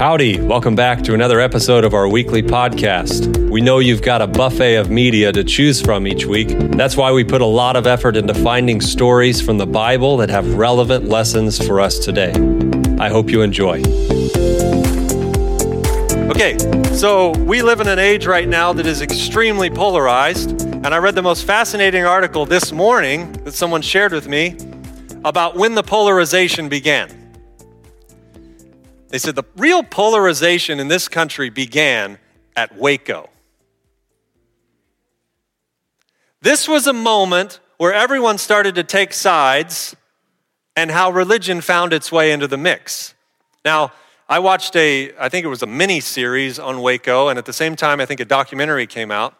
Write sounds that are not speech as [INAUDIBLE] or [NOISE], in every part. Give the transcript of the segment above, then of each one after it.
Howdy, welcome back to another episode of our weekly podcast. We know you've got a buffet of media to choose from each week. That's why we put a lot of effort into finding stories from the Bible that have relevant lessons for us today. I hope you enjoy. Okay, so we live in an age right now that is extremely polarized, and I read the most fascinating article this morning that someone shared with me about when the polarization began. They said the real polarization in this country began at Waco. This was a moment where everyone started to take sides and how religion found its way into the mix. Now, I watched a, I think it was a mini series on Waco, and at the same time, I think a documentary came out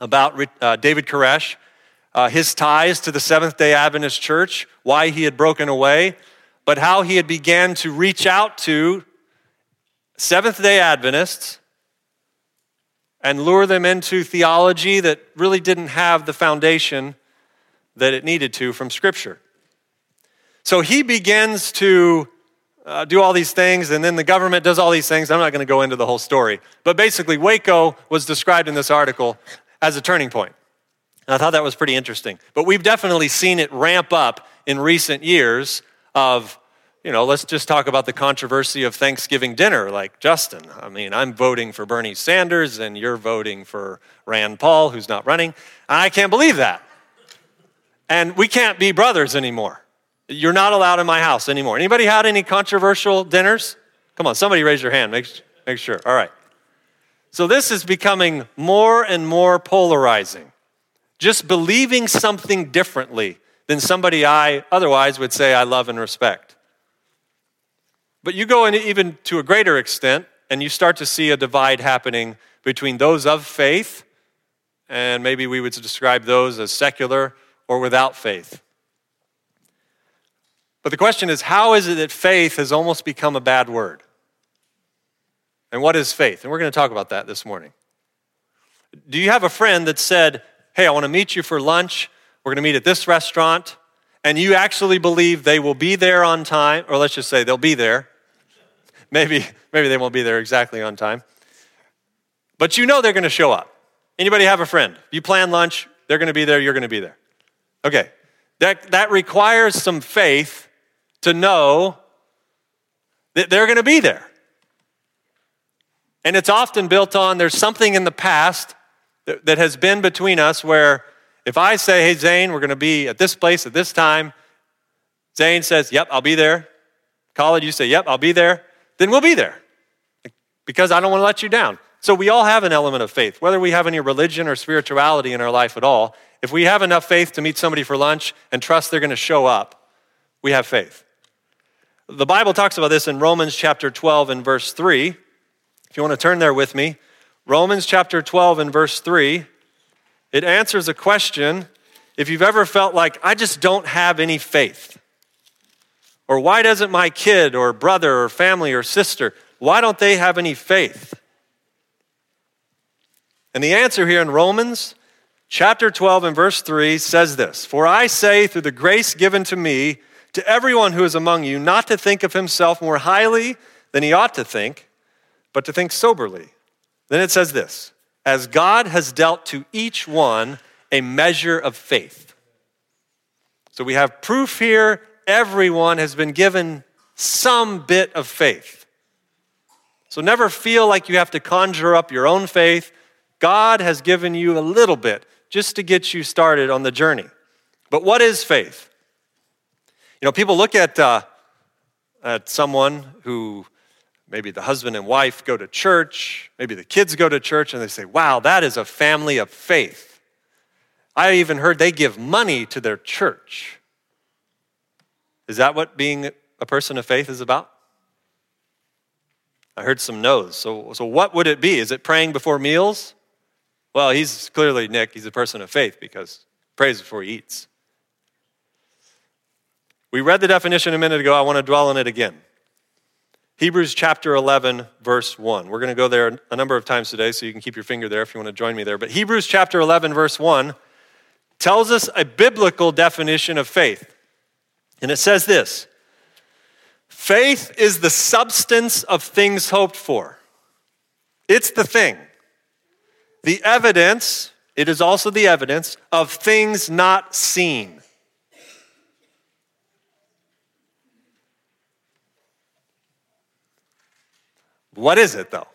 about uh, David Koresh, uh, his ties to the Seventh day Adventist Church, why he had broken away but how he had began to reach out to Seventh day Adventists and lure them into theology that really didn't have the foundation that it needed to from Scripture. So he begins to uh, do all these things, and then the government does all these things. I'm not going to go into the whole story. But basically, Waco was described in this article as a turning point. And I thought that was pretty interesting. But we've definitely seen it ramp up in recent years of, you know, let's just talk about the controversy of Thanksgiving dinner, like Justin. I mean, I'm voting for Bernie Sanders and you're voting for Rand Paul, who's not running. I can't believe that. And we can't be brothers anymore. You're not allowed in my house anymore. Anybody had any controversial dinners? Come on, somebody raise your hand. Make, make sure. All right. So this is becoming more and more polarizing. Just believing something differently than somebody I otherwise would say I love and respect. But you go in even to a greater extent, and you start to see a divide happening between those of faith, and maybe we would describe those as secular or without faith. But the question is how is it that faith has almost become a bad word? And what is faith? And we're going to talk about that this morning. Do you have a friend that said, Hey, I want to meet you for lunch we're going to meet at this restaurant, and you actually believe they will be there on time, or let's just say they'll be there. Maybe, maybe they won't be there exactly on time. But you know they're going to show up. Anybody have a friend? You plan lunch, they're going to be there, you're going to be there. Okay. That, that requires some faith to know that they're going to be there. And it's often built on there's something in the past that, that has been between us where if I say, hey, Zane, we're going to be at this place at this time, Zane says, yep, I'll be there. College, you say, yep, I'll be there, then we'll be there because I don't want to let you down. So we all have an element of faith, whether we have any religion or spirituality in our life at all. If we have enough faith to meet somebody for lunch and trust they're going to show up, we have faith. The Bible talks about this in Romans chapter 12 and verse 3. If you want to turn there with me, Romans chapter 12 and verse 3. It answers a question if you've ever felt like, I just don't have any faith. Or why doesn't my kid or brother or family or sister, why don't they have any faith? And the answer here in Romans chapter 12 and verse 3 says this For I say, through the grace given to me, to everyone who is among you, not to think of himself more highly than he ought to think, but to think soberly. Then it says this as God has dealt to each one a measure of faith. So we have proof here everyone has been given some bit of faith. So never feel like you have to conjure up your own faith. God has given you a little bit just to get you started on the journey. But what is faith? You know, people look at, uh, at someone who Maybe the husband and wife go to church. Maybe the kids go to church and they say, wow, that is a family of faith. I even heard they give money to their church. Is that what being a person of faith is about? I heard some no's. So, so what would it be? Is it praying before meals? Well, he's clearly, Nick, he's a person of faith because he prays before he eats. We read the definition a minute ago. I want to dwell on it again. Hebrews chapter 11, verse 1. We're going to go there a number of times today, so you can keep your finger there if you want to join me there. But Hebrews chapter 11, verse 1 tells us a biblical definition of faith. And it says this Faith is the substance of things hoped for. It's the thing. The evidence, it is also the evidence of things not seen. What is it, though?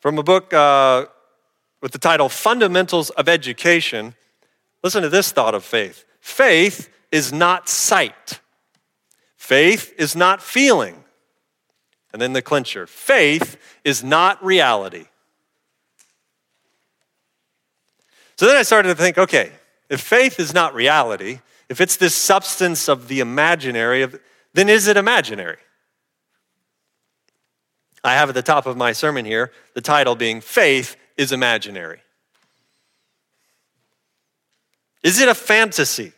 From a book uh, with the title Fundamentals of Education, listen to this thought of faith faith is not sight, faith is not feeling. And then the clincher faith is not reality. So then I started to think okay, if faith is not reality, if it's this substance of the imaginary, then is it imaginary? I have at the top of my sermon here the title being Faith is Imaginary. Is it a fantasy?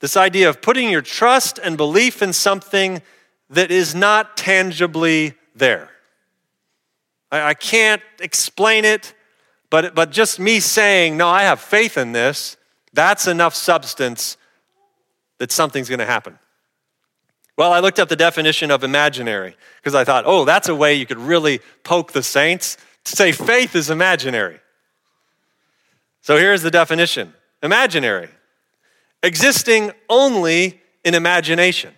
This idea of putting your trust and belief in something that is not tangibly there. I, I can't explain it, but, but just me saying, no, I have faith in this, that's enough substance that something's going to happen. Well, I looked up the definition of imaginary because I thought, oh, that's a way you could really poke the saints to say faith is imaginary. So here's the definition imaginary, existing only in imagination.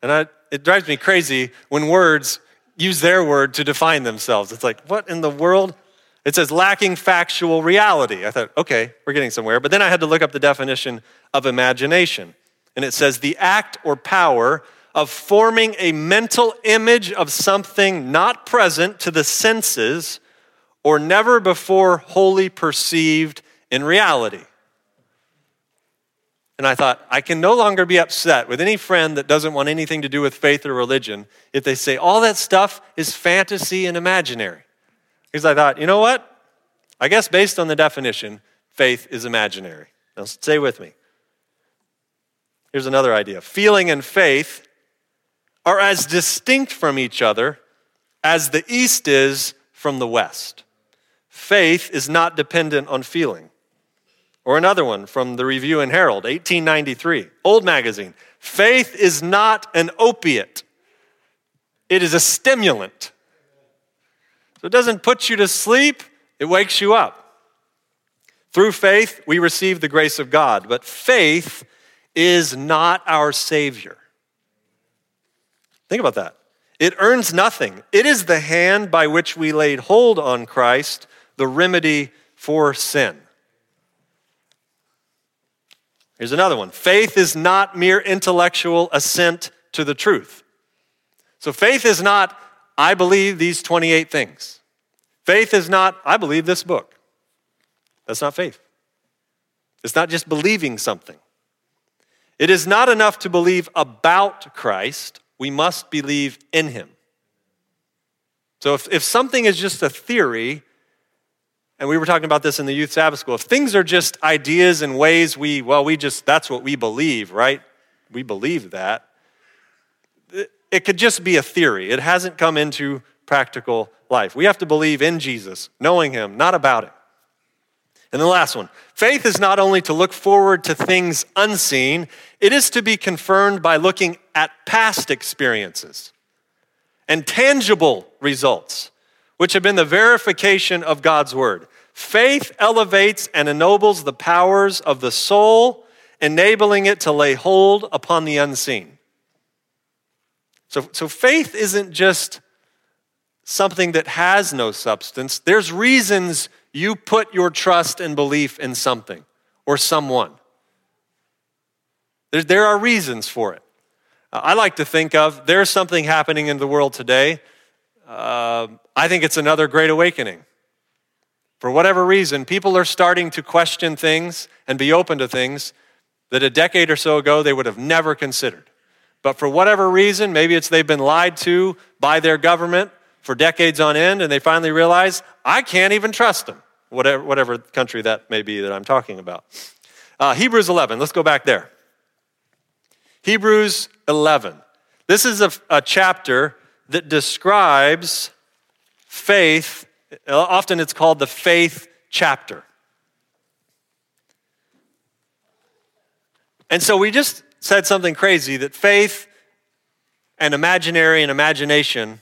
And I, it drives me crazy when words use their word to define themselves. It's like, what in the world? It says lacking factual reality. I thought, okay, we're getting somewhere. But then I had to look up the definition of imagination and it says the act or power of forming a mental image of something not present to the senses or never before wholly perceived in reality. And I thought, I can no longer be upset with any friend that doesn't want anything to do with faith or religion if they say all that stuff is fantasy and imaginary. Because I thought, you know what? I guess based on the definition, faith is imaginary. Now, stay with me. Here's another idea feeling and faith are as distinct from each other as the East is from the West. Faith is not dependent on feeling. Or another one from the Review and Herald, 1893, old magazine. Faith is not an opiate, it is a stimulant. So it doesn't put you to sleep, it wakes you up. Through faith, we receive the grace of God, but faith is not our Savior. Think about that. It earns nothing. It is the hand by which we laid hold on Christ, the remedy for sin. Here's another one faith is not mere intellectual assent to the truth. So faith is not, I believe these 28 things. Faith is not, I believe this book. That's not faith. It's not just believing something. It is not enough to believe about Christ, we must believe in him. So if, if something is just a theory, and we were talking about this in the youth Sabbath school, if things are just ideas and ways we, well, we just, that's what we believe, right? We believe that. It could just be a theory. It hasn't come into practical life. We have to believe in Jesus, knowing him, not about it. And the last one faith is not only to look forward to things unseen, it is to be confirmed by looking at past experiences and tangible results, which have been the verification of God's word. Faith elevates and ennobles the powers of the soul, enabling it to lay hold upon the unseen. So, so faith isn't just something that has no substance, there's reasons you put your trust and belief in something or someone. There, are reasons for it. I like to think of there's something happening in the world today. Uh, I think it's another great awakening. For whatever reason, people are starting to question things and be open to things that a decade or so ago they would have never considered. But for whatever reason, maybe it's they've been lied to by their government for decades on end, and they finally realize, I can't even trust them whatever, whatever country that may be that I'm talking about. Uh, Hebrews 11, let's go back there. Hebrews 11. This is a, a chapter that describes faith. Often it's called the faith chapter. And so we just said something crazy that faith and imaginary and imagination,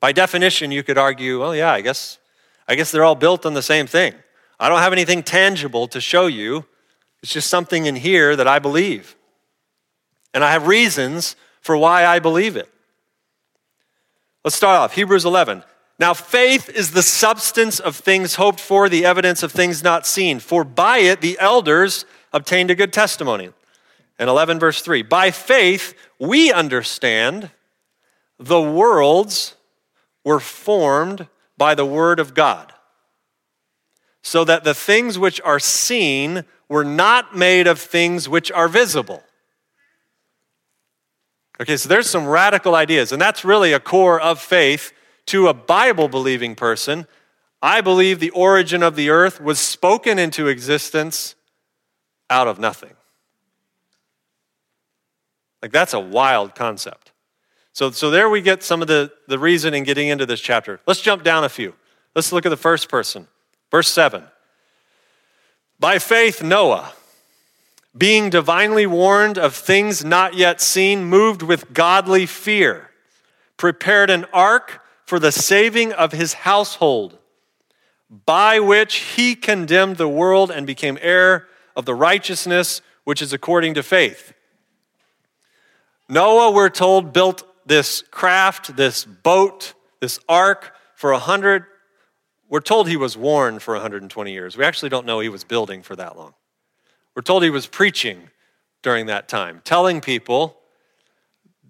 by definition, you could argue, well, yeah, I guess, I guess they're all built on the same thing. I don't have anything tangible to show you. It's just something in here that I believe. And I have reasons for why I believe it. Let's start off Hebrews 11. Now, faith is the substance of things hoped for, the evidence of things not seen. For by it the elders obtained a good testimony. And 11, verse 3 By faith we understand the worlds were formed by the word of God, so that the things which are seen were not made of things which are visible. Okay, so there's some radical ideas, and that's really a core of faith to a Bible believing person. I believe the origin of the earth was spoken into existence out of nothing. Like, that's a wild concept. So, so there we get some of the, the reason in getting into this chapter. Let's jump down a few. Let's look at the first person. Verse 7. By faith, Noah, being divinely warned of things not yet seen, moved with godly fear, prepared an ark for the saving of his household, by which he condemned the world and became heir of the righteousness which is according to faith. Noah, we're told, built this craft, this boat, this ark for a hundred. We're told he was warned for 120 years. We actually don't know he was building for that long. We're told he was preaching during that time, telling people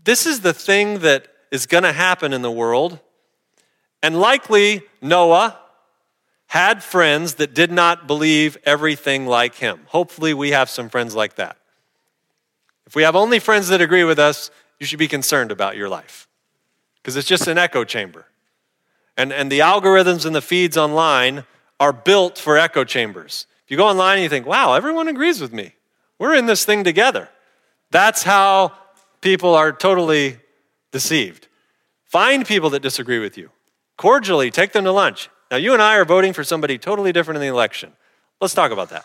this is the thing that is going to happen in the world. And likely, Noah had friends that did not believe everything like him. Hopefully, we have some friends like that. If we have only friends that agree with us, you should be concerned about your life because it's just an echo chamber. And, and the algorithms and the feeds online are built for echo chambers. If you go online and you think, wow, everyone agrees with me, we're in this thing together. That's how people are totally deceived. Find people that disagree with you. Cordially take them to lunch. Now, you and I are voting for somebody totally different in the election. Let's talk about that.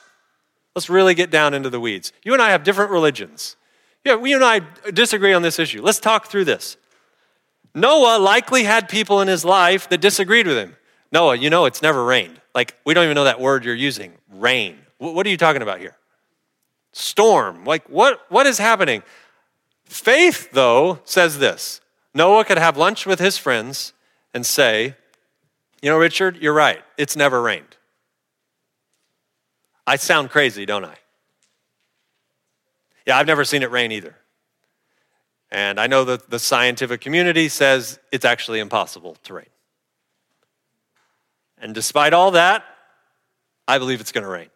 Let's really get down into the weeds. You and I have different religions. Yeah, we and I disagree on this issue. Let's talk through this. Noah likely had people in his life that disagreed with him. Noah, you know it's never rained. Like, we don't even know that word you're using rain. What are you talking about here? Storm. Like, what, what is happening? Faith, though, says this Noah could have lunch with his friends and say, You know, Richard, you're right. It's never rained. I sound crazy, don't I? Yeah, I've never seen it rain either. And I know that the scientific community says it's actually impossible to rain. And despite all that, I believe it's going to rain.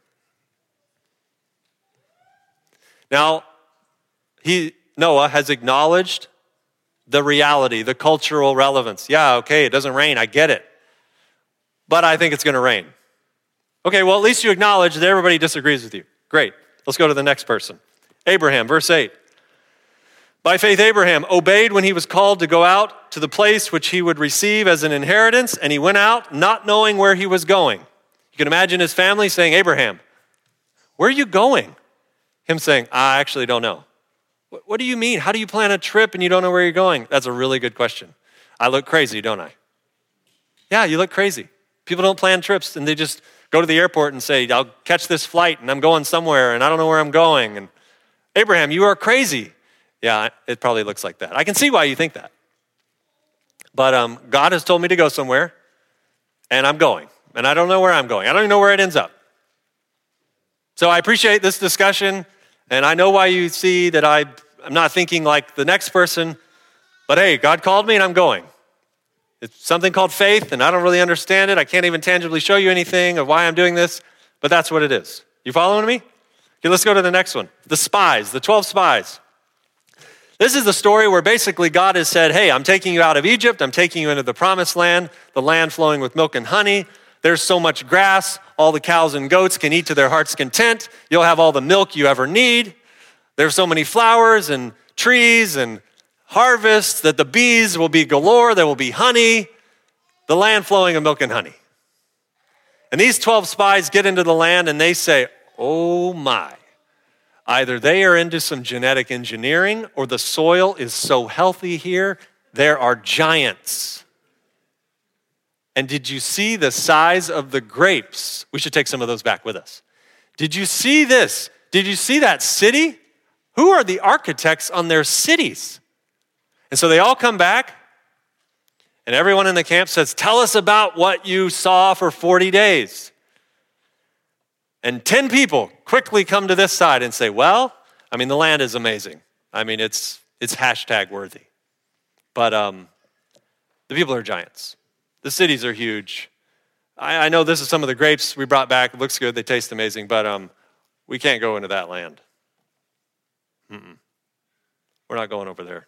Now, he, Noah has acknowledged the reality, the cultural relevance. Yeah, okay, it doesn't rain, I get it. But I think it's going to rain. Okay, well, at least you acknowledge that everybody disagrees with you. Great. Let's go to the next person. Abraham, verse 8. By faith, Abraham obeyed when he was called to go out to the place which he would receive as an inheritance, and he went out not knowing where he was going. You can imagine his family saying, Abraham, where are you going? Him saying, I actually don't know. What do you mean? How do you plan a trip and you don't know where you're going? That's a really good question. I look crazy, don't I? Yeah, you look crazy. People don't plan trips and they just go to the airport and say, I'll catch this flight and I'm going somewhere and I don't know where I'm going. And Abraham, you are crazy. Yeah, it probably looks like that. I can see why you think that. But um, God has told me to go somewhere, and I'm going. And I don't know where I'm going. I don't even know where it ends up. So I appreciate this discussion, and I know why you see that I, I'm not thinking like the next person, but hey, God called me and I'm going. It's something called faith, and I don't really understand it. I can't even tangibly show you anything of why I'm doing this, but that's what it is. You following me? Okay, let's go to the next one. The spies, the 12 spies. This is the story where basically God has said, Hey, I'm taking you out of Egypt. I'm taking you into the promised land, the land flowing with milk and honey. There's so much grass, all the cows and goats can eat to their heart's content. You'll have all the milk you ever need. There's so many flowers and trees and harvests that the bees will be galore. There will be honey, the land flowing of milk and honey. And these 12 spies get into the land and they say, Oh my, Either they are into some genetic engineering or the soil is so healthy here, there are giants. And did you see the size of the grapes? We should take some of those back with us. Did you see this? Did you see that city? Who are the architects on their cities? And so they all come back, and everyone in the camp says, Tell us about what you saw for 40 days. And 10 people quickly come to this side and say, Well, I mean, the land is amazing. I mean, it's, it's hashtag worthy. But um, the people are giants. The cities are huge. I, I, know this is some of the grapes we brought back. It looks good, they taste amazing, but um, we can't go into that land. Mm-mm. We're not going over there.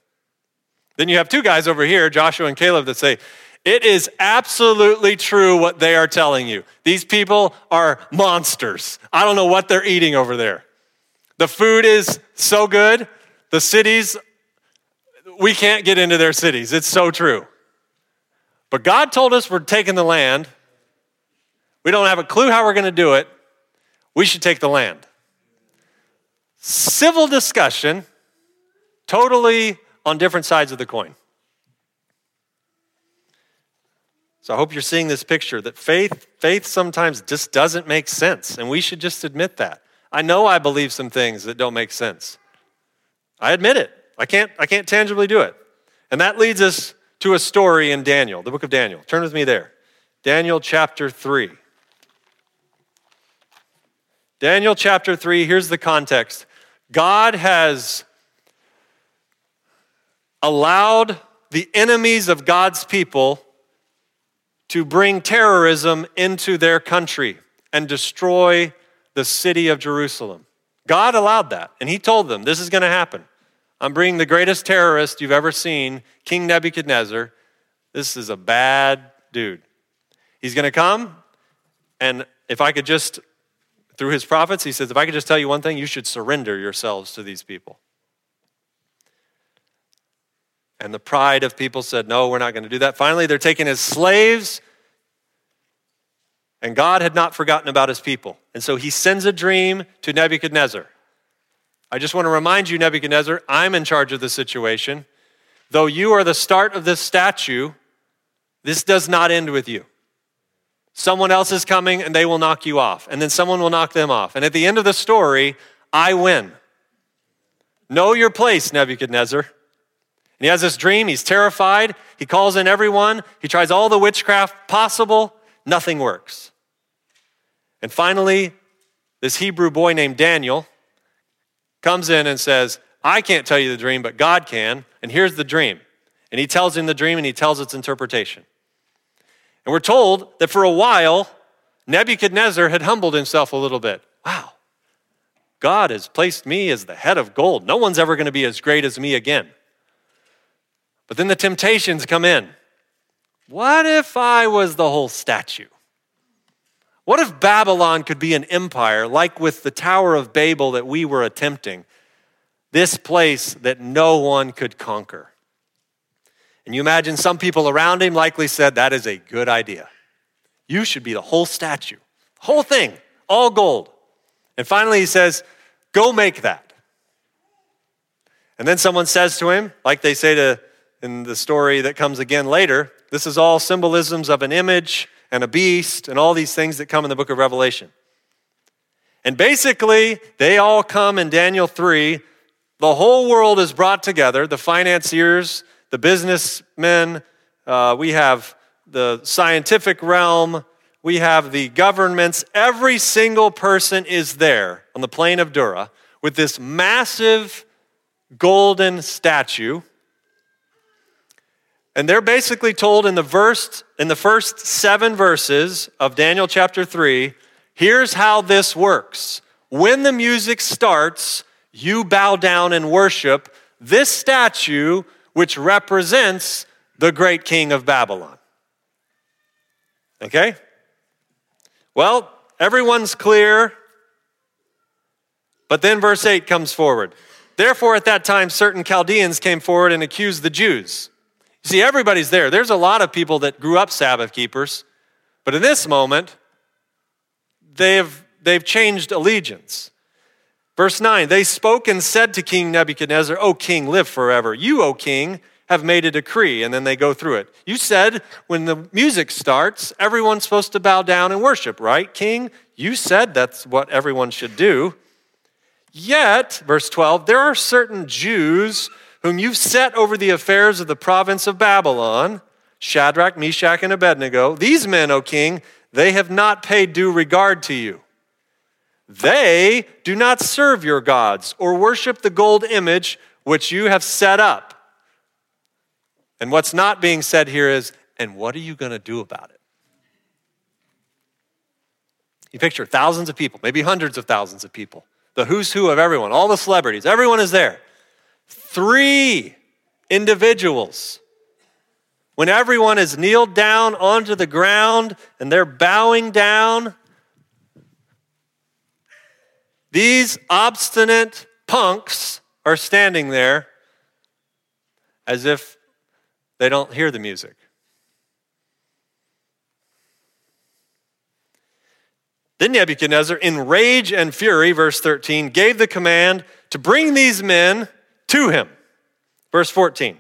Then you have two guys over here, Joshua and Caleb, that say, It is absolutely true what they are telling you. These people are monsters. I don't know what they're eating over there. The food is so good. The cities, we can't get into their cities. It's so true. But God told us we're taking the land. We don't have a clue how we're going to do it. We should take the land. Civil discussion, totally on different sides of the coin. So I hope you're seeing this picture that faith faith sometimes just doesn't make sense and we should just admit that. I know I believe some things that don't make sense. I admit it. I can't I can't tangibly do it. And that leads us to a story in Daniel, the book of Daniel. Turn with me there. Daniel chapter 3. Daniel chapter 3, here's the context. God has allowed the enemies of God's people to bring terrorism into their country and destroy the city of Jerusalem. God allowed that, and He told them this is going to happen. I'm bringing the greatest terrorist you've ever seen, King Nebuchadnezzar. This is a bad dude. He's going to come, and if I could just, through his prophets, he says, if I could just tell you one thing, you should surrender yourselves to these people. And the pride of people said, no, we're not going to do that. Finally, they're taken as slaves. And God had not forgotten about his people. And so he sends a dream to Nebuchadnezzar. I just want to remind you, Nebuchadnezzar, I'm in charge of the situation. Though you are the start of this statue, this does not end with you. Someone else is coming and they will knock you off, and then someone will knock them off. And at the end of the story, I win. Know your place, Nebuchadnezzar. And he has this dream, he's terrified, he calls in everyone, he tries all the witchcraft possible, nothing works. And finally, this Hebrew boy named Daniel comes in and says, I can't tell you the dream, but God can, and here's the dream. And he tells him the dream and he tells its interpretation. And we're told that for a while, Nebuchadnezzar had humbled himself a little bit. Wow, God has placed me as the head of gold. No one's ever going to be as great as me again. But then the temptations come in. What if I was the whole statue? What if Babylon could be an empire like with the Tower of Babel that we were attempting? This place that no one could conquer. And you imagine some people around him likely said, That is a good idea. You should be the whole statue, whole thing, all gold. And finally he says, Go make that. And then someone says to him, like they say to in the story that comes again later, this is all symbolisms of an image and a beast and all these things that come in the book of Revelation. And basically, they all come in Daniel 3. The whole world is brought together the financiers, the businessmen, uh, we have the scientific realm, we have the governments. Every single person is there on the plain of Dura with this massive golden statue and they're basically told in the verse in the first 7 verses of Daniel chapter 3, here's how this works. When the music starts, you bow down and worship this statue which represents the great king of Babylon. Okay? Well, everyone's clear. But then verse 8 comes forward. Therefore, at that time, certain Chaldeans came forward and accused the Jews See, everybody's there. There's a lot of people that grew up Sabbath keepers, but in this moment, they've, they've changed allegiance. Verse 9 They spoke and said to King Nebuchadnezzar, O king, live forever. You, O king, have made a decree. And then they go through it. You said when the music starts, everyone's supposed to bow down and worship, right, king? You said that's what everyone should do. Yet, verse 12, there are certain Jews whom you've set over the affairs of the province of Babylon Shadrach, Meshach, and Abednego. These men, O king, they have not paid due regard to you. They do not serve your gods or worship the gold image which you have set up. And what's not being said here is, and what are you going to do about it? You picture thousands of people, maybe hundreds of thousands of people, the who's who of everyone, all the celebrities, everyone is there. Three individuals. When everyone is kneeled down onto the ground and they're bowing down, these obstinate punks are standing there as if they don't hear the music. Then Nebuchadnezzar, in rage and fury, verse 13, gave the command to bring these men to him. Verse 14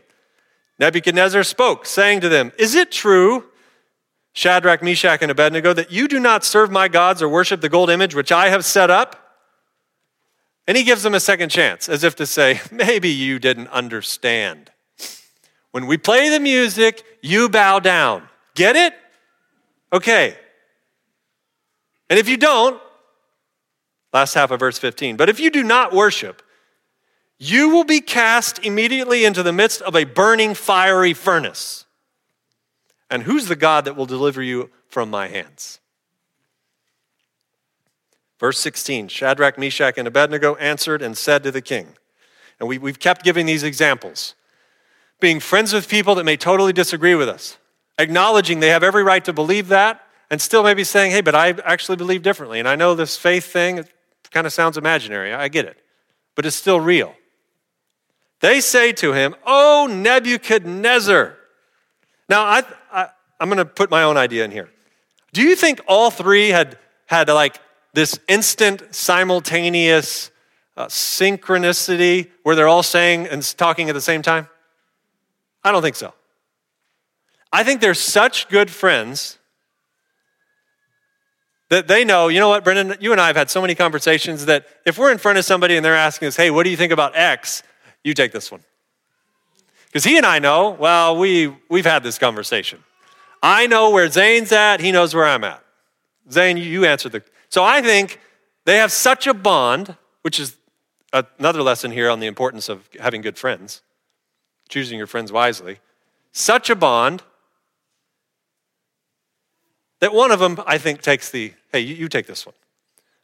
Nebuchadnezzar spoke, saying to them, Is it true, Shadrach, Meshach, and Abednego, that you do not serve my gods or worship the gold image which I have set up? And he gives them a second chance, as if to say, [LAUGHS] Maybe you didn't understand. When we play the music, you bow down. Get it? Okay. And if you don't, last half of verse 15, but if you do not worship, you will be cast immediately into the midst of a burning fiery furnace. And who's the God that will deliver you from my hands? Verse 16 Shadrach, Meshach, and Abednego answered and said to the king, and we, we've kept giving these examples being friends with people that may totally disagree with us, acknowledging they have every right to believe that, and still maybe saying, hey, but I actually believe differently. And I know this faith thing kind of sounds imaginary. I get it, but it's still real. They say to him, Oh, Nebuchadnezzar. Now, I, I, I'm going to put my own idea in here. Do you think all three had, had like this instant, simultaneous uh, synchronicity where they're all saying and talking at the same time? I don't think so. I think they're such good friends that they know, you know what, Brendan, you and I have had so many conversations that if we're in front of somebody and they're asking us, hey, what do you think about X? You take this one. Because he and I know, well, we, we've had this conversation. I know where Zane's at, he knows where I'm at. Zane, you answer the. So I think they have such a bond, which is another lesson here on the importance of having good friends, choosing your friends wisely. Such a bond that one of them, I think, takes the, hey, you, you take this one.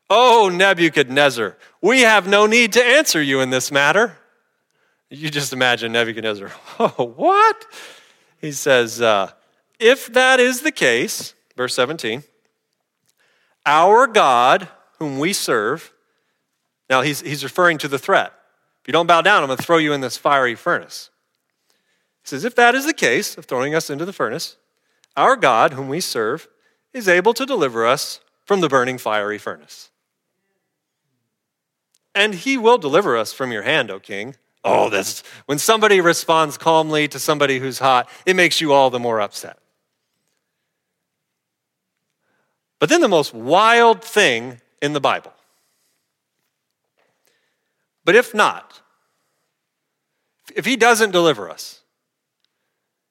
Oh, Nebuchadnezzar, we have no need to answer you in this matter. You just imagine Nebuchadnezzar. [LAUGHS] Oh, what? He says, uh, if that is the case, verse 17, our God, whom we serve, now he's, he's referring to the threat. If you don't bow down, I'm going to throw you in this fiery furnace. He says, if that is the case of throwing us into the furnace, our God, whom we serve, is able to deliver us from the burning fiery furnace. And he will deliver us from your hand, O king. Oh, this, when somebody responds calmly to somebody who's hot, it makes you all the more upset. But then the most wild thing in the Bible. But if not, if he doesn't deliver us,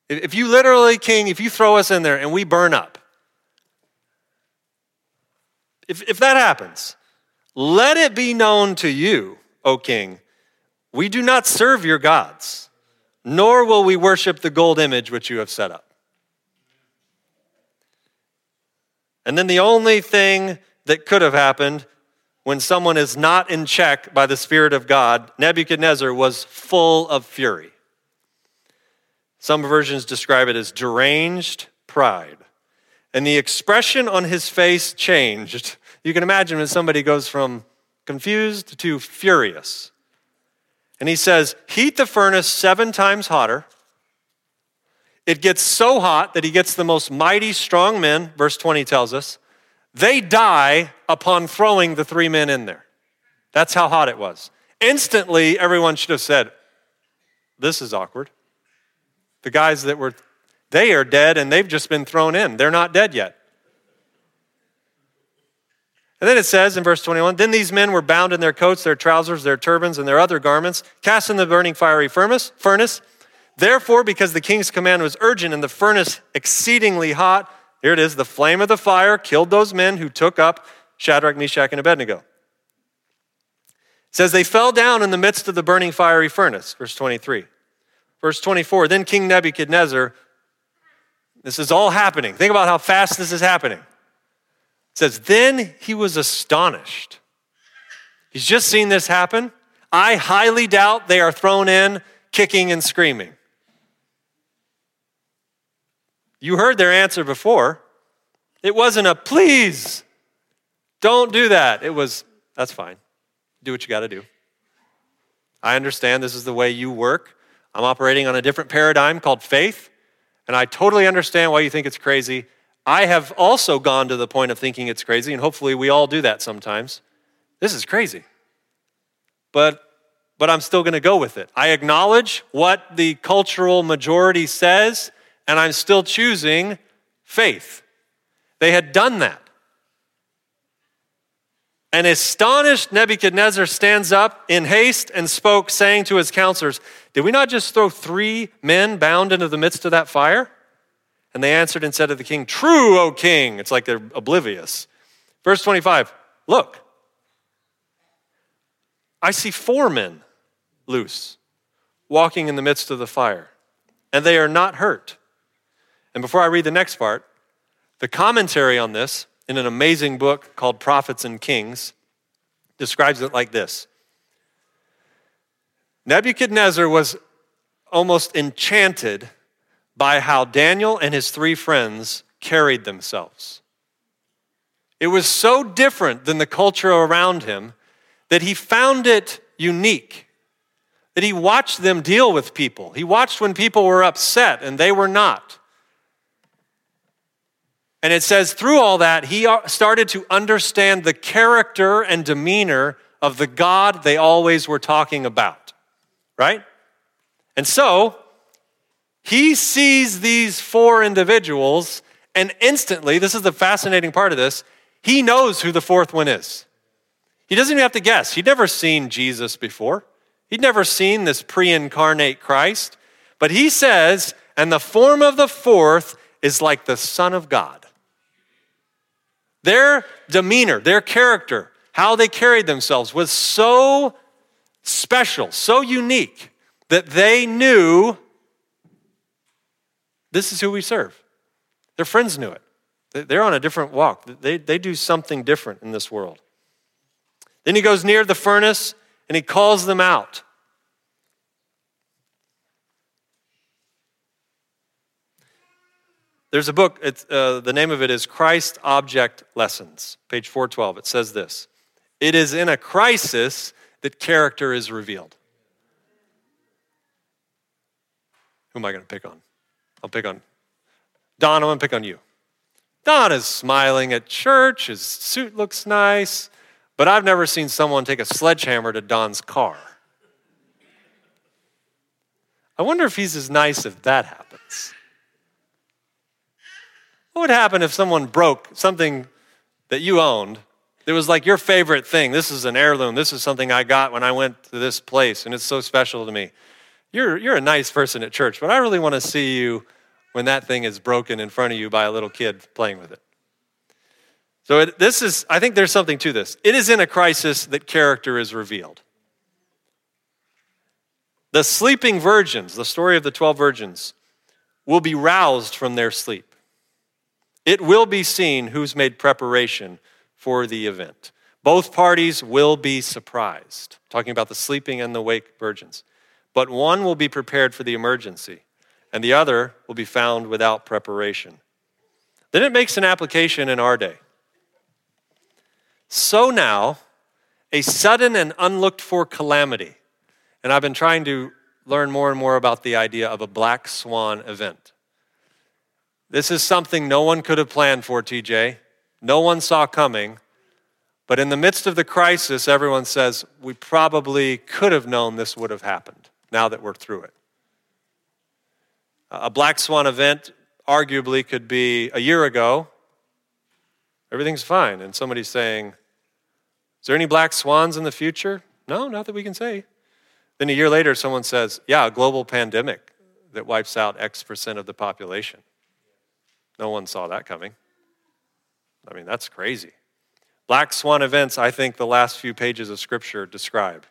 if you literally, King, if you throw us in there and we burn up, if, if that happens, let it be known to you, O King, we do not serve your gods, nor will we worship the gold image which you have set up. And then the only thing that could have happened when someone is not in check by the Spirit of God, Nebuchadnezzar was full of fury. Some versions describe it as deranged pride. And the expression on his face changed. You can imagine when somebody goes from confused to furious. And he says, Heat the furnace seven times hotter. It gets so hot that he gets the most mighty, strong men, verse 20 tells us, they die upon throwing the three men in there. That's how hot it was. Instantly, everyone should have said, This is awkward. The guys that were, they are dead and they've just been thrown in. They're not dead yet. And then it says in verse 21 Then these men were bound in their coats, their trousers, their turbans, and their other garments, cast in the burning fiery furnace. Therefore, because the king's command was urgent and the furnace exceedingly hot, here it is the flame of the fire killed those men who took up Shadrach, Meshach, and Abednego. It says they fell down in the midst of the burning fiery furnace, verse 23. Verse 24, then King Nebuchadnezzar, this is all happening. Think about how fast this is happening. It says, then he was astonished. He's just seen this happen. I highly doubt they are thrown in kicking and screaming. You heard their answer before. It wasn't a please, don't do that. It was, that's fine. Do what you got to do. I understand this is the way you work. I'm operating on a different paradigm called faith, and I totally understand why you think it's crazy. I have also gone to the point of thinking it's crazy, and hopefully we all do that sometimes. This is crazy. But but I'm still going to go with it. I acknowledge what the cultural majority says, and I'm still choosing faith. They had done that. And astonished Nebuchadnezzar stands up in haste and spoke, saying to his counselors, Did we not just throw three men bound into the midst of that fire? And they answered and said to the king, True, O king. It's like they're oblivious. Verse 25 Look, I see four men loose, walking in the midst of the fire, and they are not hurt. And before I read the next part, the commentary on this in an amazing book called Prophets and Kings, describes it like this Nebuchadnezzar was almost enchanted by how Daniel and his three friends carried themselves. It was so different than the culture around him that he found it unique. That he watched them deal with people. He watched when people were upset and they were not. And it says, through all that, he started to understand the character and demeanor of the God they always were talking about, right? And so, he sees these four individuals, and instantly, this is the fascinating part of this, he knows who the fourth one is. He doesn't even have to guess. He'd never seen Jesus before, he'd never seen this pre incarnate Christ. But he says, and the form of the fourth is like the Son of God. Their demeanor, their character, how they carried themselves was so special, so unique that they knew this is who we serve. Their friends knew it. They're on a different walk. They, they do something different in this world. Then he goes near the furnace and he calls them out. There's a book, uh, the name of it is Christ Object Lessons, page 412. It says this It is in a crisis that character is revealed. Who am I going to pick on? I'll pick on Don. I'm going to pick on you. Don is smiling at church. His suit looks nice, but I've never seen someone take a sledgehammer to Don's car. I wonder if he's as nice if that happens. What would happen if someone broke something that you owned that was like your favorite thing? This is an heirloom. This is something I got when I went to this place, and it's so special to me. You're, you're a nice person at church, but I really want to see you when that thing is broken in front of you by a little kid playing with it. So, it, this is, I think there's something to this. It is in a crisis that character is revealed. The sleeping virgins, the story of the 12 virgins, will be roused from their sleep. It will be seen who's made preparation for the event. Both parties will be surprised, talking about the sleeping and the wake virgins. But one will be prepared for the emergency, and the other will be found without preparation. Then it makes an application in our day. So now, a sudden and unlooked for calamity, and I've been trying to learn more and more about the idea of a black swan event. This is something no one could have planned for, TJ. No one saw coming, But in the midst of the crisis, everyone says, we probably could have known this would have happened now that we're through it. A black swan event arguably could be a year ago. Everything's fine. And somebody's saying, Is there any black swans in the future? No, not that we can say. Then a year later, someone says, Yeah, a global pandemic that wipes out X percent of the population. No one saw that coming. I mean, that's crazy. Black swan events, I think the last few pages of Scripture describe.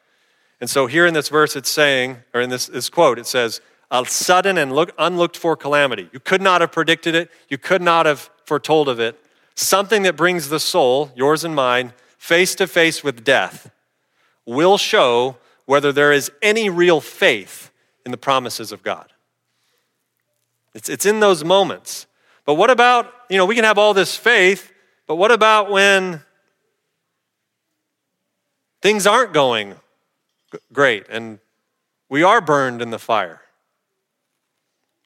And so here in this verse, it's saying, or in this, this quote, it says, a sudden and look, unlooked for calamity. You could not have predicted it, you could not have foretold of it. Something that brings the soul, yours and mine, face to face with death will show whether there is any real faith in the promises of God. It's, it's in those moments. But what about, you know, we can have all this faith, but what about when things aren't going great and we are burned in the fire?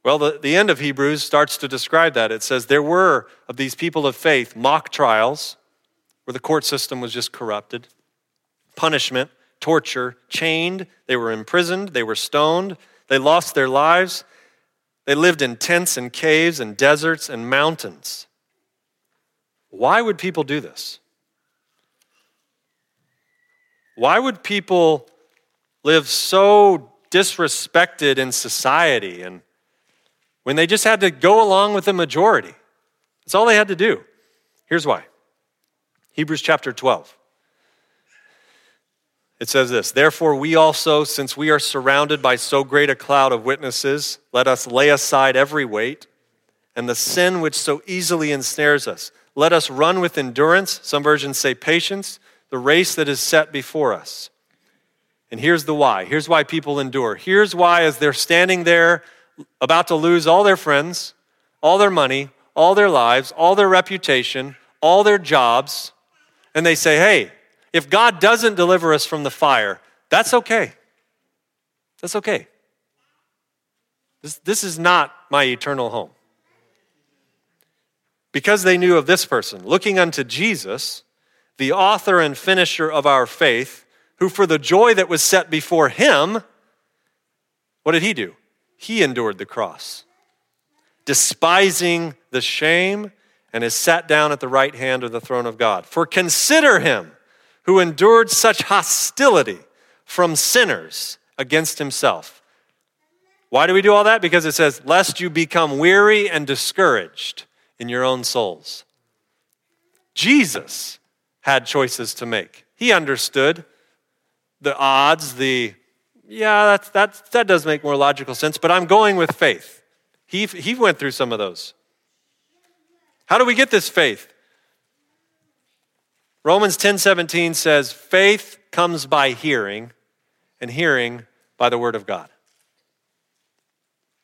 Well, the, the end of Hebrews starts to describe that. It says, There were of these people of faith mock trials where the court system was just corrupted, punishment, torture, chained, they were imprisoned, they were stoned, they lost their lives, they lived in tents and caves and deserts and mountains. Why would people do this? Why would people live so disrespected in society and when they just had to go along with the majority? That's all they had to do. Here's why Hebrews chapter 12. It says this Therefore, we also, since we are surrounded by so great a cloud of witnesses, let us lay aside every weight and the sin which so easily ensnares us. Let us run with endurance, some versions say patience, the race that is set before us. And here's the why. Here's why people endure. Here's why, as they're standing there about to lose all their friends, all their money, all their lives, all their reputation, all their jobs, and they say, hey, if God doesn't deliver us from the fire, that's okay. That's okay. This, this is not my eternal home. Because they knew of this person, looking unto Jesus, the author and finisher of our faith, who for the joy that was set before him, what did he do? He endured the cross, despising the shame, and is sat down at the right hand of the throne of God. For consider him who endured such hostility from sinners against himself. Why do we do all that? Because it says, lest you become weary and discouraged in your own souls. Jesus had choices to make. He understood the odds, the, yeah, that, that, that does make more logical sense, but I'm going with faith. He, he went through some of those. How do we get this faith? Romans 10:17 says faith comes by hearing and hearing by the word of God.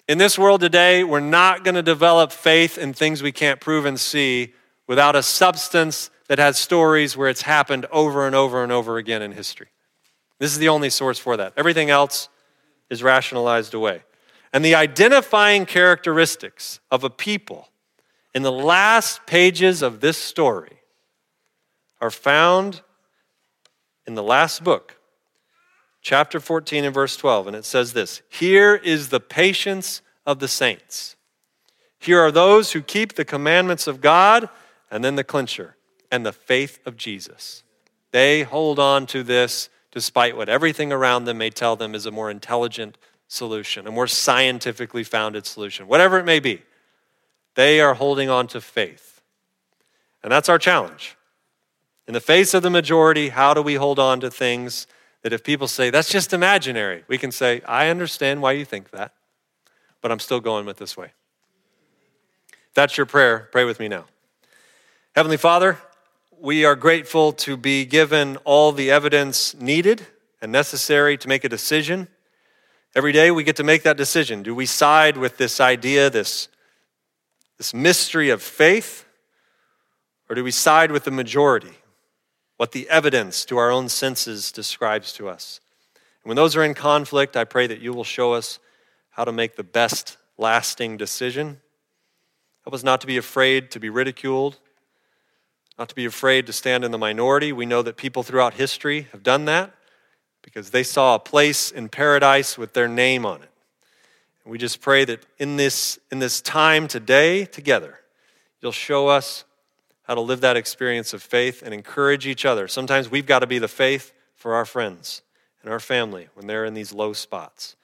In this world today, we're not going to develop faith in things we can't prove and see without a substance that has stories where it's happened over and over and over again in history. This is the only source for that. Everything else is rationalized away. And the identifying characteristics of a people in the last pages of this story are found in the last book, chapter 14 and verse 12. And it says this Here is the patience of the saints. Here are those who keep the commandments of God, and then the clincher, and the faith of Jesus. They hold on to this despite what everything around them may tell them is a more intelligent solution, a more scientifically founded solution, whatever it may be. They are holding on to faith. And that's our challenge. In the face of the majority, how do we hold on to things that if people say, that's just imaginary, we can say, I understand why you think that, but I'm still going with this way. If that's your prayer, pray with me now. Heavenly Father, we are grateful to be given all the evidence needed and necessary to make a decision. Every day we get to make that decision. Do we side with this idea, this, this mystery of faith, or do we side with the majority? what the evidence to our own senses describes to us. And when those are in conflict, I pray that you will show us how to make the best lasting decision. Help us not to be afraid to be ridiculed, not to be afraid to stand in the minority. We know that people throughout history have done that because they saw a place in paradise with their name on it. And we just pray that in this, in this time today together, you'll show us how to live that experience of faith and encourage each other. Sometimes we've got to be the faith for our friends and our family when they're in these low spots.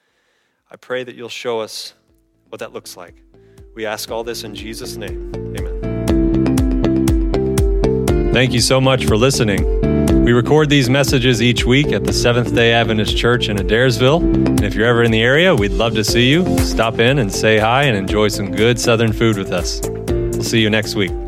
I pray that you'll show us what that looks like. We ask all this in Jesus' name. Thank you so much for listening. We record these messages each week at the Seventh day Adventist Church in Adairsville. And if you're ever in the area, we'd love to see you. Stop in and say hi and enjoy some good Southern food with us. We'll see you next week.